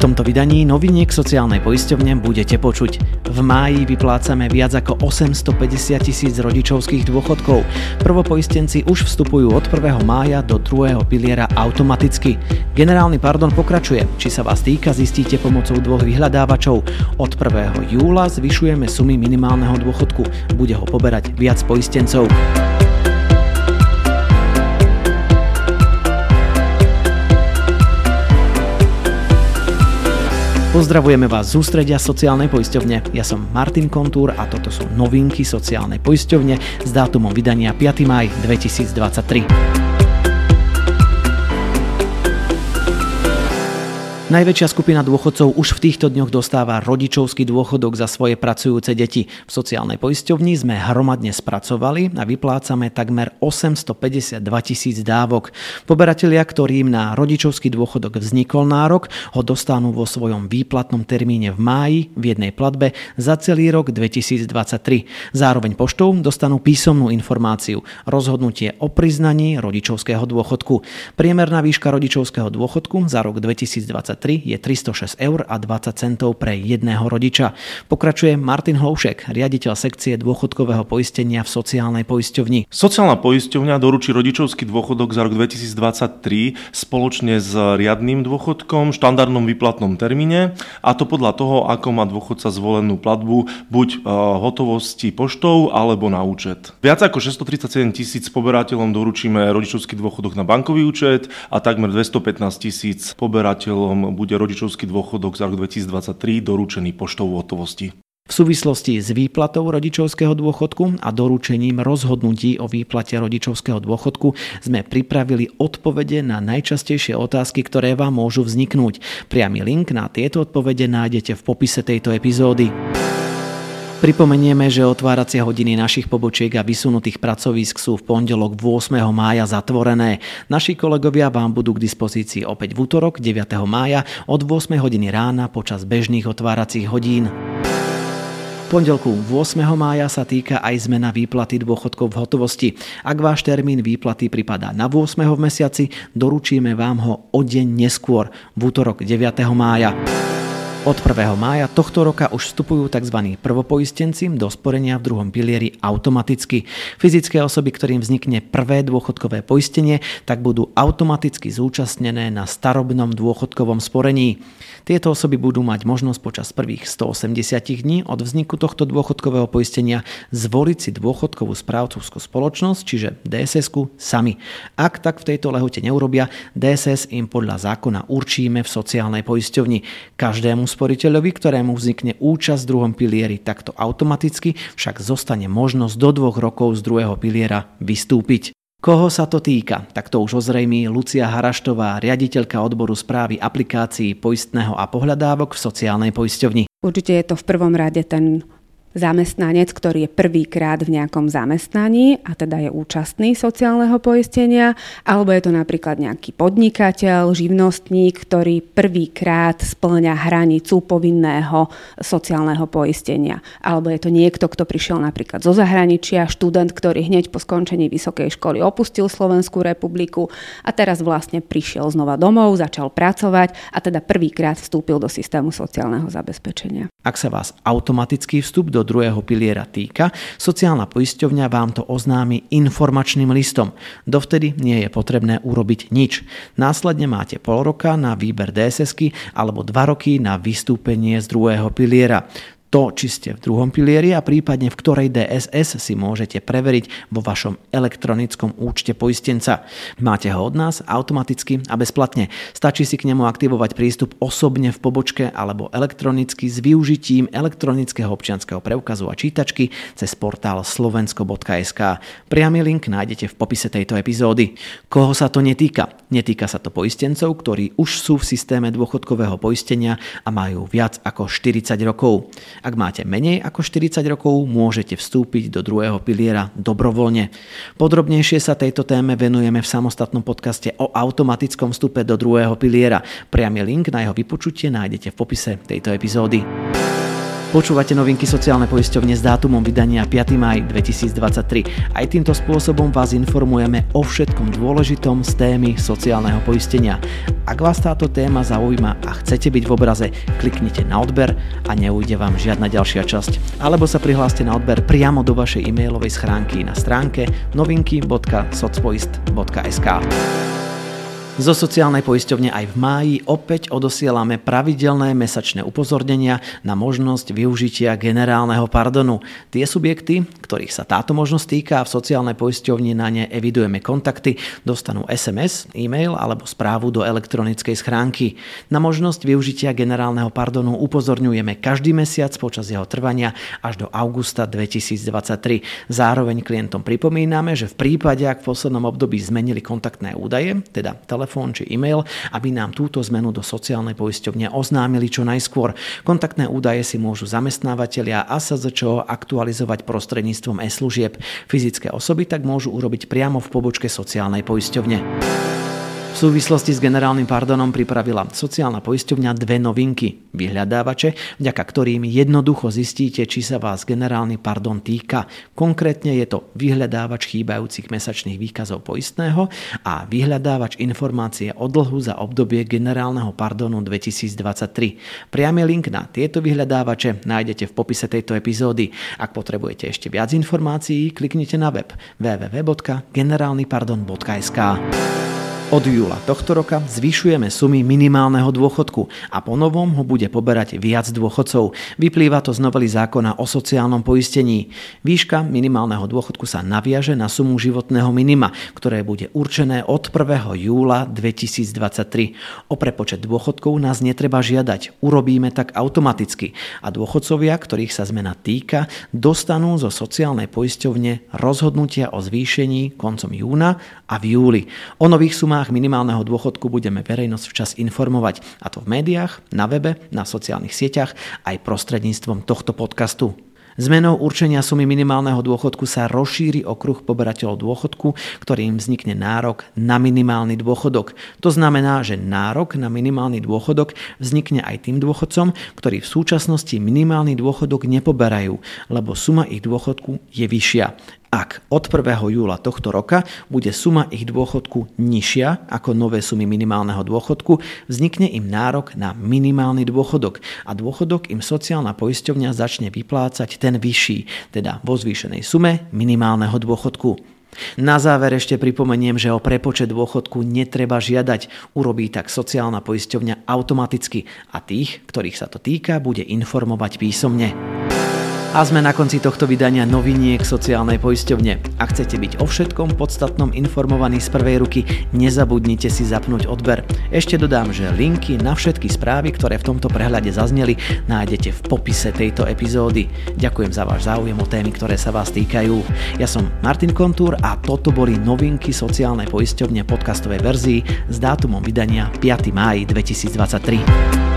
Tomto vydaní noviniek sociálnej poisťovne budete počuť. V máji vyplácame viac ako 850 tisíc rodičovských dôchodkov. Prvopoistenci už vstupujú od 1. mája do druhého piliera automaticky. Generálny pardon pokračuje. Či sa vás týka, zistíte pomocou dvoch vyhľadávačov. Od 1. júla zvyšujeme sumy minimálneho dôchodku. Bude ho poberať viac poistencov. Pozdravujeme vás z ústredia sociálnej poisťovne. Ja som Martin Kontúr a toto sú novinky sociálnej poisťovne s dátumom vydania 5. maj 2023. Najväčšia skupina dôchodcov už v týchto dňoch dostáva rodičovský dôchodok za svoje pracujúce deti. V sociálnej poisťovni sme hromadne spracovali a vyplácame takmer 852 tisíc dávok. Poberatelia, ktorým na rodičovský dôchodok vznikol nárok, ho dostanú vo svojom výplatnom termíne v máji v jednej platbe za celý rok 2023. Zároveň poštou dostanú písomnú informáciu, rozhodnutie o priznaní rodičovského dôchodku. Priemerná výška rodičovského dôchodku za rok 2023 je 306 eur a 20 centov pre jedného rodiča. Pokračuje Martin Hloušek, riaditeľ sekcie dôchodkového poistenia v sociálnej poisťovni. Sociálna poisťovňa doručí rodičovský dôchodok za rok 2023 spoločne s riadným dôchodkom v štandardnom výplatnom termíne a to podľa toho, ako má dôchodca zvolenú platbu buď e, hotovosti poštou alebo na účet. Viac ako 637 tisíc poberateľom doručíme rodičovský dôchodok na bankový účet a takmer 215 tisíc poberateľom bude rodičovský dôchodok za rok 2023 doručený poštou hotovosti. V súvislosti s výplatou rodičovského dôchodku a doručením rozhodnutí o výplate rodičovského dôchodku sme pripravili odpovede na najčastejšie otázky, ktoré vám môžu vzniknúť. Priamy link na tieto odpovede nájdete v popise tejto epizódy. Pripomenieme, že otváracie hodiny našich pobočiek a vysunutých pracovísk sú v pondelok 8. mája zatvorené. Naši kolegovia vám budú k dispozícii opäť v útorok 9. mája od 8 hodiny rána počas bežných otváracích hodín. pondelku 8. mája sa týka aj zmena výplaty dôchodkov v hotovosti. Ak váš termín výplaty pripadá na 8. v mesiaci, doručíme vám ho o deň neskôr, v útorok 9. mája. Od 1. mája tohto roka už vstupujú tzv. prvopoistenci do sporenia v druhom pilieri automaticky. Fyzické osoby, ktorým vznikne prvé dôchodkové poistenie, tak budú automaticky zúčastnené na starobnom dôchodkovom sporení. Tieto osoby budú mať možnosť počas prvých 180 dní od vzniku tohto dôchodkového poistenia zvoliť si dôchodkovú správcovskú spoločnosť, čiže dss sami. Ak tak v tejto lehote neurobia, DSS im podľa zákona určíme v sociálnej poisťovni. Každému sporiteľovi, ktorému vznikne účasť v druhom pilieri, takto automaticky však zostane možnosť do dvoch rokov z druhého piliera vystúpiť. Koho sa to týka? Tak to už ozrejmí Lucia Haraštová, riaditeľka odboru správy aplikácií poistného a pohľadávok v sociálnej poisťovni. Určite je to v prvom rade ten zamestnanec, ktorý je prvýkrát v nejakom zamestnaní a teda je účastný sociálneho poistenia, alebo je to napríklad nejaký podnikateľ, živnostník, ktorý prvýkrát splňa hranicu povinného sociálneho poistenia. Alebo je to niekto, kto prišiel napríklad zo zahraničia, študent, ktorý hneď po skončení vysokej školy opustil Slovenskú republiku a teraz vlastne prišiel znova domov, začal pracovať a teda prvýkrát vstúpil do systému sociálneho zabezpečenia. Ak sa vás automatický vstup do druhého piliera týka, sociálna poisťovňa vám to oznámi informačným listom. Dovtedy nie je potrebné urobiť nič. Následne máte pol roka na výber dss alebo dva roky na vystúpenie z druhého piliera to, či ste v druhom pilieri a prípadne v ktorej DSS si môžete preveriť vo vašom elektronickom účte poistenca. Máte ho od nás automaticky a bezplatne. Stačí si k nemu aktivovať prístup osobne v pobočke alebo elektronicky s využitím elektronického občianského preukazu a čítačky cez portál slovensko.sk. Priamy link nájdete v popise tejto epizódy. Koho sa to netýka? Netýka sa to poistencov, ktorí už sú v systéme dôchodkového poistenia a majú viac ako 40 rokov. Ak máte menej ako 40 rokov, môžete vstúpiť do druhého piliera dobrovoľne. Podrobnejšie sa tejto téme venujeme v samostatnom podcaste o automatickom vstupe do druhého piliera. Priamy link na jeho vypočutie nájdete v popise tejto epizódy. Počúvate novinky sociálne poisťovne s dátumom vydania 5. maj 2023. Aj týmto spôsobom vás informujeme o všetkom dôležitom z témy sociálneho poistenia. Ak vás táto téma zaujíma a chcete byť v obraze, kliknite na odber a neujde vám žiadna ďalšia časť. Alebo sa prihláste na odber priamo do vašej e-mailovej schránky na stránke novinky.socpoist.sk. Zo sociálnej poisťovne aj v máji opäť odosielame pravidelné mesačné upozornenia na možnosť využitia generálneho pardonu. Tie subjekty, ktorých sa táto možnosť týka, v sociálnej poisťovni na ne evidujeme kontakty, dostanú SMS, e-mail alebo správu do elektronickej schránky. Na možnosť využitia generálneho pardonu upozorňujeme každý mesiac počas jeho trvania až do augusta 2023. Zároveň klientom pripomíname, že v prípade, ak v poslednom období zmenili kontaktné údaje, teda telefón, telefón či e-mail, aby nám túto zmenu do sociálnej poisťovne oznámili čo najskôr. Kontaktné údaje si môžu zamestnávateľia a SZČO aktualizovať prostredníctvom e-služieb. Fyzické osoby tak môžu urobiť priamo v pobočke sociálnej poisťovne. V súvislosti s generálnym pardonom pripravila sociálna poisťovňa dve novinky. Vyhľadávače, vďaka ktorým jednoducho zistíte, či sa vás generálny pardon týka. Konkrétne je to vyhľadávač chýbajúcich mesačných výkazov poistného a vyhľadávač informácie o dlhu za obdobie generálneho pardonu 2023. Priamy link na tieto vyhľadávače nájdete v popise tejto epizódy. Ak potrebujete ešte viac informácií, kliknite na web www.generálnypardon.sk. Od júla tohto roka zvyšujeme sumy minimálneho dôchodku a po novom ho bude poberať viac dôchodcov. Vyplýva to z novely zákona o sociálnom poistení. Výška minimálneho dôchodku sa naviaže na sumu životného minima, ktoré bude určené od 1. júla 2023. O prepočet dôchodkov nás netreba žiadať, urobíme tak automaticky a dôchodcovia, ktorých sa zmena týka, dostanú zo sociálnej poisťovne rozhodnutia o zvýšení koncom júna a v júli. O nových sumách zmenách minimálneho dôchodku budeme verejnosť včas informovať, a to v médiách, na webe, na sociálnych sieťach, aj prostredníctvom tohto podcastu. Zmenou určenia sumy minimálneho dôchodku sa rozšíri okruh poberateľov dôchodku, ktorým vznikne nárok na minimálny dôchodok. To znamená, že nárok na minimálny dôchodok vznikne aj tým dôchodcom, ktorí v súčasnosti minimálny dôchodok nepoberajú, lebo suma ich dôchodku je vyššia. Ak od 1. júla tohto roka bude suma ich dôchodku nižšia ako nové sumy minimálneho dôchodku, vznikne im nárok na minimálny dôchodok a dôchodok im sociálna poisťovňa začne vyplácať ten vyšší, teda vo zvýšenej sume minimálneho dôchodku. Na záver ešte pripomeniem, že o prepočet dôchodku netreba žiadať, urobí tak sociálna poisťovňa automaticky a tých, ktorých sa to týka, bude informovať písomne. A sme na konci tohto vydania noviniek sociálnej poisťovne. Ak chcete byť o všetkom podstatnom informovaní z prvej ruky, nezabudnite si zapnúť odber. Ešte dodám, že linky na všetky správy, ktoré v tomto prehľade zazneli, nájdete v popise tejto epizódy. Ďakujem za váš záujem o témy, ktoré sa vás týkajú. Ja som Martin Kontúr a toto boli novinky sociálnej poisťovne podcastovej verzii s dátumom vydania 5. máj 2023.